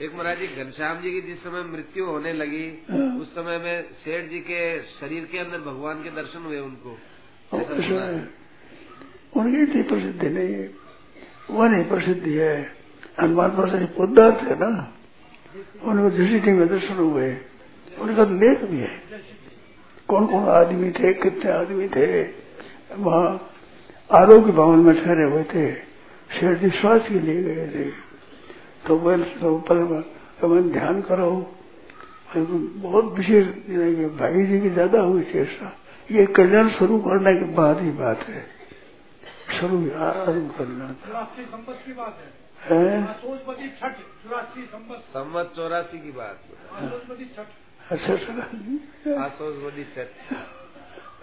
एक महाराज जी घनश्याम जी की जिस समय मृत्यु होने लगी हाँ। उस समय में सेठ जी के शरीर के अंदर भगवान के दर्शन हुए उनको। उनकी इतनी प्रसिद्धि नहीं है। वो नहीं प्रसिद्धि है। हनुमान प्रसाद जी पोदार थे ना। उनको जीसीटी में दर्शन हुए। उनका तो लेख भी है। कौन कौन आदमी थे कितने आदमी थे वहाँ आरोग्य भवन में ठहरे हुए थे। शेर जी श्वास के लिए गए थे। तो मैं तो पर ध्यान करो। बहुत विशेष भाई जी की ज़्यादा हुई चेष्टा ये कल्याण शुरू करने के बाद ही बात है। शुरू आरंभ करना चौरासी की बात है। है? चौरासी संबत चौरासी की बात। अच्छा अच्छा। आसोस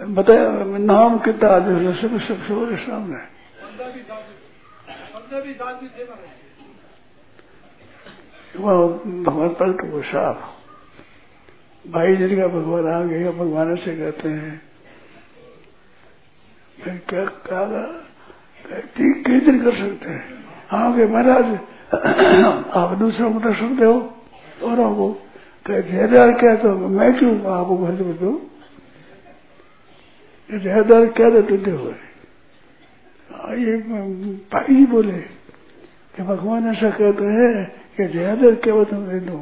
बताया नाम कितना आदमी सब सब सब सामने। पंद्रह भी वह भगवान पलट वो साफ़। भाई का भगवान आ गया, भगवान से कहते हैं, मैं क्या कहा ठीक कर सकते हैं? हाँ के महाराज, आप दूसरों को दर्शन दो औरों कहे जयदार क्या तो मैं क्यों आपको घर से दो जयदार क्या देते थे हो, ये भाई जी बोले कि भगवान ऐसा कहते हैं कि जयदार क्या तुम दे दो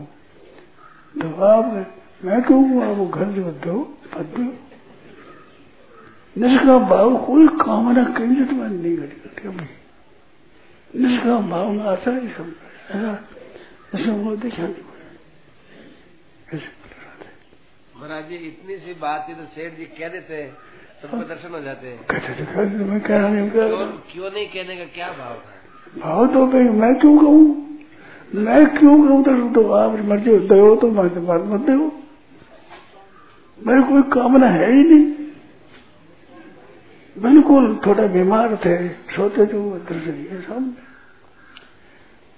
तो आप मैं कहूँ आपको घर मत दो दो। निष्काम भाव कोई कामना कहीं से तुम्हारी नहीं करेगा कभी निष्काम भाव में आता है सब ऐसा ऐसा वो देखा नहीं। महाराज जी इतनी सी बात थी तो सेठ जी कह देते हैं सबको दर्शन हो जाते हैं। क्यों नहीं कहने का क्या भाव था भाव तो भाई मैं क्यों कहूँ? मैं क्यों कहूँ तो तो आप मर्ज़ी दो तो मत मत मत दो मेरी कोई कामना है ही नहीं। बिल्कुल थोड़ा बीमार थे, सोते थे, वो के सामने।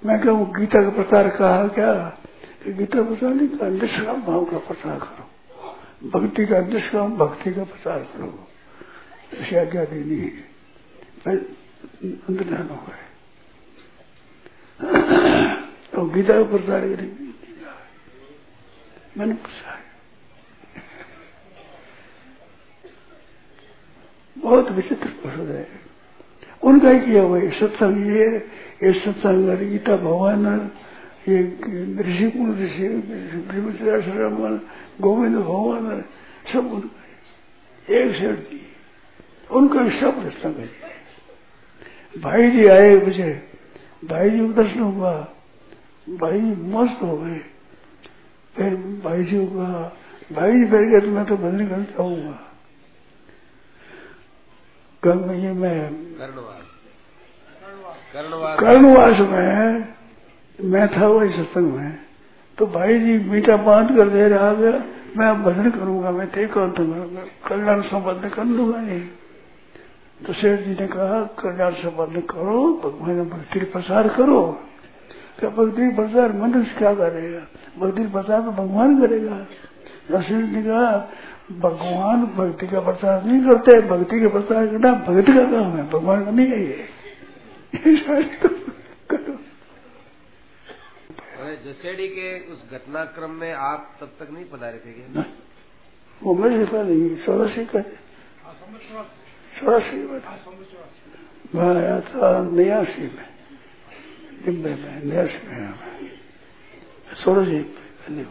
मैं कहूँ, गीता का प्रचार कहा क्या? कि गीता प्रचार नहीं कहा निष्काम भाव का प्रचार करो। भक्ति का निष्काम भक्ति का प्रचार करो। ऐसी आज्ञा देनी है। मैं अंदर ध्यान हो गए। तो गीता का प्रचार करेंगे मैंने पूछा बहुत विचित्र पसंद है। उनका ही किया हुआ सत्संग ये ये सत्संग गीता भगवान ये ऋषि ऋषि ब्रह्मचर्याश्रम गोविंद भगवान सब उनका एक जी उनका ही सब है। भाई जी आए मुझे। भाई जी को दर्शन हुआ। भाई मस्त हो गए। फिर भाई जी को कहा भाई जी फिर गए तो मैं तो भजन कर जाऊँगा कल ये मैं कर्णवास। में मैं था वही सत्संग में। तो भाई जी मीठा बाँध कर दे रहा गया मैं अब भजन करूँगा मैं ते कौन तुम्हारा कल्याण संबंध कर लूँगा नहीं। तो शेठ जी ने कहा कल्याण संबंध करो भगवान भक्ति प्रसार करो। क्या भक्ति प्रसार मनुष्य क्या करेगा? भक्ति प्रसार तो भगवान करेगा। जी ने कहा भगवान भक्ति का प्रचार नहीं करते भक्ति का प्रचार करना भक्ति का काम है भगवान का नहीं है ये। करो जसेड़ी के उस घटनाक्रम में आप तब तक नहीं पधारे थे क्या? वो मेरे से पहले चौरासी का हाँ। में हाँ मैं आया था नयासी में। दिल्ली में नयासी में